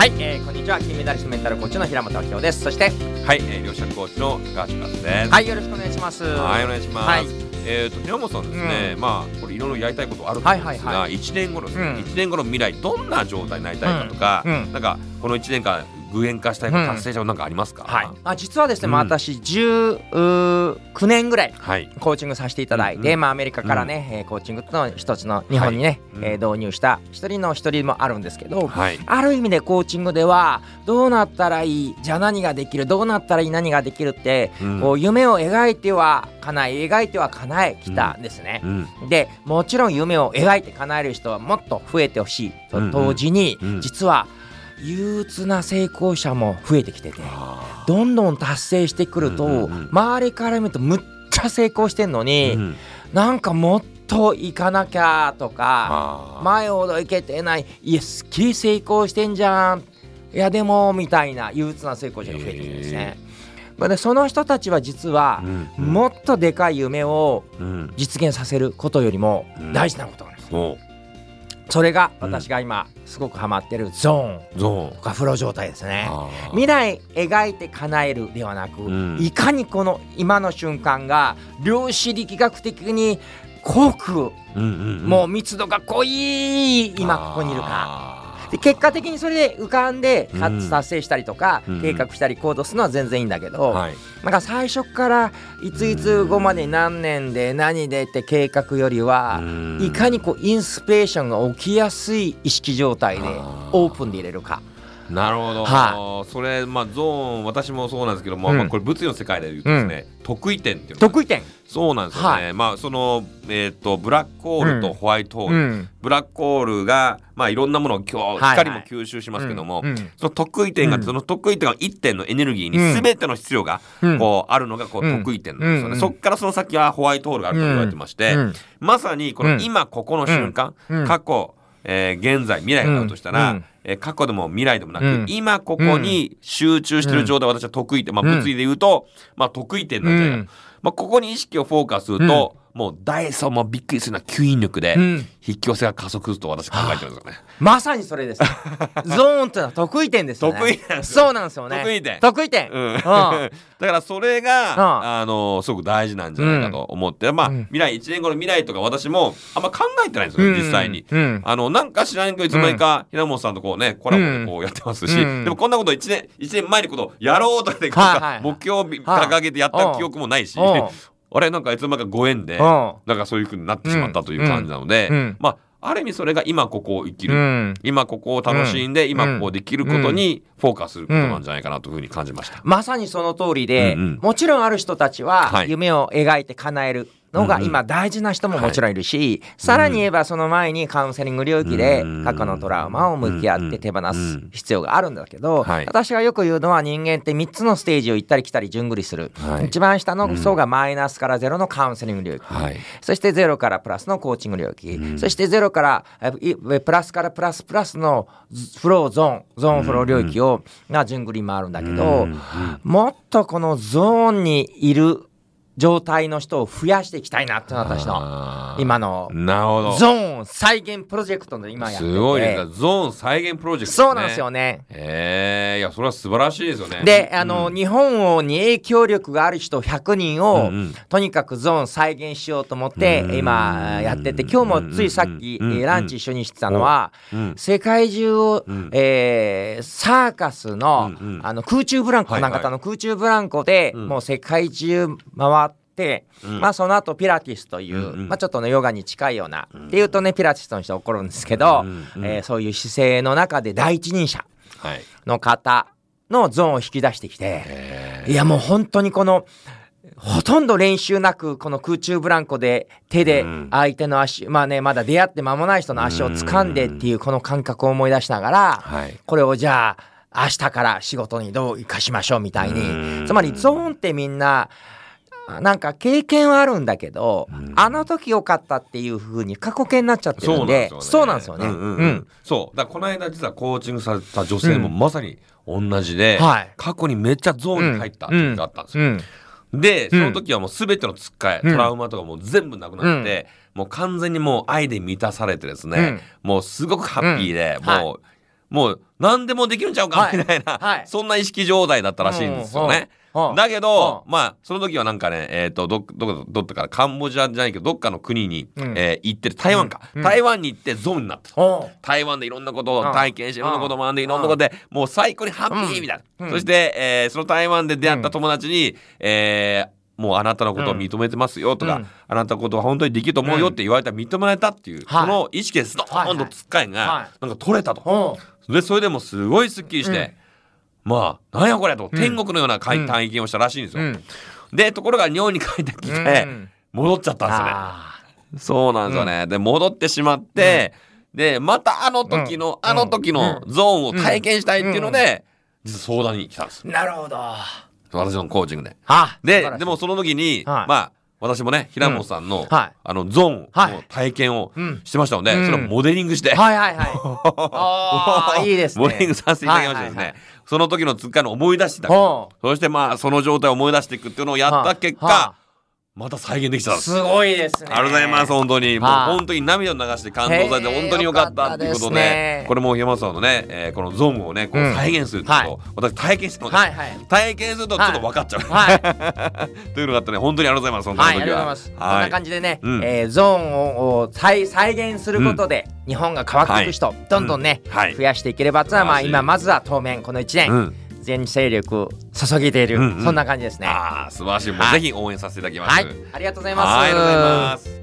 はい、えー、こんにちは。金メダリストメンタルコーチの平本明夫です。そしてはい、えー、両者コーチの高橋和です。はいよろしくお願いします。はい、お願いします。はい。えっ、と、平本さんですね、まあ、これいろいろやりたいことあるとはい思うんですが、はいは一年後のですね、うん。一年後の未来、どんな状態になりたいかとか、うん。うん。なんか、この一年間、具現化したい達成したことなんかありますか？はい、あ実はですね、うん。まあ私19年ぐらいはい。コーチングさせていただいて、まあ、アメリカからね、えーコーチングの一つの日本にね、はい。えー導入した一人の一人もあるんですけど、はい。ある意味でコーチングではどうなったらいいじゃあ何ができるどうなったらいい何ができるって、うん。こう夢を描いては叶え描いては叶えきたんですね。うん。でもちろん夢を描いて叶える人はもっと増えてほしい。と同時に、実は憂鬱な成功者も増えてきててあどんどん達成してくると、うんうんうん。周りから見るとむっちゃ成功してんのーに、うんなんかもっと行かなきゃとか前ほど行けてないいやすっきり成功してんじゃん。いやでもみたいな憂鬱な成功者が増えてきてですね。まあでその人たちは実はうんもっとでかい夢をうん。実現させることよりもうん。大事なことなんです。おそれが私が今すごくハマってるゾーンゾとかフロー状態です。ね。未来描いて叶えるではなく、うんいかにこの今の瞬間が量子力学的に濃く、うんうんんもう密度が濃い今ここにいるか。で結果的にそれで浮かんで達成したりとか、うん計画したり行動するのは全然いいんだけど、はい。なんか最初からいついつ後まで何年で何でって計画よりは、うんいかにこうインスピレーションが起きやすい意識状態でオープンで入れるか。なるほど、はそれまあゾーン私もそうなんですけども、うん。まあ、これ物理の世界で言うとですね、得意点っていうのが得意点、そうなんですよね、はい。まあそのえっ、とブラックホールとホワイトホール、うん。ブラックホールがまあいろんなものを今日はいはい。光も吸収しますけども、うん。うん。その得意点が、うん。その得意点が1点のエネルギーにうん。全ての質量がうん。こうあるのがこううん得意点なんですよね、うん。そっからその先はホワイトホールがあると言われてまして、うん。まさにこの今ここの瞬間、うん。過去、えー現在未来があるとしたら、うんえー過去でも未来でもなく、うん。今ここに集中してる状態、私は得意点、まあ、物理で言うと、まあ、得意点なんじゃないか、うん。まあ、ここに意識をフォーカスすると、もうダイソンもびっくりするような吸引力でうん。引き寄せが加速すると私考えてるんですよね。まさにそれです。ゾーンってのは得意点ですよね。得意なんですそうなんですよね。得意点。得意点。うん、うん だからそれが、うんあのすごく大事なんじゃないかと思って、まあ、うん未来1年後の未来とか私もあんま考えてないんですよ、実際に。うん。あのなんか知らないけどいつの間にか平本さんとこうねコラボでこうやってますし、うん。でもこんなこと1年一年前にことやろうとかで目標を掲げてやった記憶もないし、うんあれなんかいつの間にかご縁で、うん。なんかそういう風になってしまったという感じなので、まあある意味それが今ここを生きる、うん。今ここを楽しんで、うん。今ここできることにフォーカスすることなんじゃないかなというふうに感じました。まさにその通りで、うんうん。もちろんある人たちははい。夢を描いて叶えるのが今大事な人ももちろんいるし、さらに言えばその前にカウンセリング領域でうん。過去のトラウマを向き合って手放す必要があるんだけど、はい。私がよく言うのは人間って3つのステージを行ったり来たり順繰りする、はい。一番下の層がマイナスからゼロのカウンセリング領域、はい。そしてゼロからプラスのコーチング領域、そしてゼロからプラスからプラスプラスのフローゾーンゾーンフロー領域を、が順繰り回るんだけど、うん。もっとこのゾーンにいる状態の人を増やしていきたいなって私の今のなるほど。ゾーン再現プロジェクトの今やってて。すごいね。ゾーン再現プロジェクト、そうなんですよ。ね。へえいやそれは素晴らしいですよね。で、あの、日本をに影響力がある人100人を、うんうん。とにかくゾーン再現しようと思って、うん。今やってて。今日もついさっき、うん。えーランチ一緒にしてたのは、うん。世界中を、うん。えーサーカスの,、うんうん。あの空中ブランコ、はいはい。花形の空中ブランコで、うん。もう世界中回って、うんまあその後ピラティスという、うんうん。まあちょっとねヨガに近いような、っていうとねピラティストの人は怒るんですけど、うんうんえーそういう姿勢の中で第一人者はい。の方のゾーンを引き出してきて、へいやもう本当にこのほとんど練習なくこの空中ブランコで手でうん。相手の足、まあねまだ出会って間もない人の足を掴んでっていうこの感覚を思い出しながら、はい。これをじゃあ明日から仕事にどう生かしましょうみたいうん。につまりゾーンってみんななんか経験はあるんだけど、あの時良かったっていう風に過去形になっちゃってるんでそうなんですよね。うんうんうんうん。そう。だからこの間実はコーチングされた女性もまさに同じで、はい。過去にめっちゃゾーンに入った時があったんですよ。うんでそうん。の時はもう全てのつっかえ、うん。トラウマとかもう全部なくなって、もう完全にもう愛で満たされてですね、もうすごくハッピーで、うん。はい。もうもう何でもできるんちゃうかはい。みたいな、はい。そんな意識状態だったらしいんですよね。うん。うんだけど、うまあその時はなんかねえっ、とどっどこどっかからカンボジアじゃないけどどっかの国に、うん。えー行ってる。台湾か、うん。台湾に行ってゾーンになった。台湾でいろんなことをうん。体験していろんなことを学んでうん。いろんなことでもう最高にハッピーみたいな、うんそして、えーその台湾で出会った友達に、えーもうあなたのことを認めてますよとか、うん。あなたのことは本当にできると思うよって言われたら認められたっていう、はい。その意識でストーンとつっかい。はい。がなんか取れたと、おうでそれでもうすごいすっきりして、まあなんやこれと、うん。天国のような体体験をしたらしいんですよ、うん。でところが日本に帰ってきて、うん。戻っちゃったんですよね。あそうなんですよね。で、戻ってしまって、で、またあの時の、うん。あの時のゾーンを体験したいっていうので、実は相談に来たんです。ーなるほど。私のコーチングで。ででもその時に、はい。まあ、私もね、平本さんの、はい。あの、ゾーンはい。の体験をうん。してましたので、うん。それをモデリングして、はいはいはい。いいですね。モデリングさせていただきましてですね、はいはいその時のつっかいの思い出していたそしてまあ、その状態を思い出していくっていうのをやった結果、はまた再現できた。んです。すごいですね。ありがとうございます、本当に。もうはい本当に涙を流して感動されて、本当によかったっていうことで、ねこれも山本さんのね、えーこのゾーンをね、こううん。再現するってことを、私体験してます、はいはい。体験するとちょっと分かっちゃう。はい。というのがあってね、本当にありがとうございます、そのはい、あ。りがとうございます。こんはな感じでね、うん。えーゾーンをを再再現することで、日本が変わってい。く人、どんどんね、うん。はい。増やしていければとは、まあ、今まずは当面この1年、うん全勢力注げている、うんうんそんな感じですね。ああ、素晴らしい。もうはいぜひ応援させていただきます。はい、ありがとうございます。はい、ありがとうございます。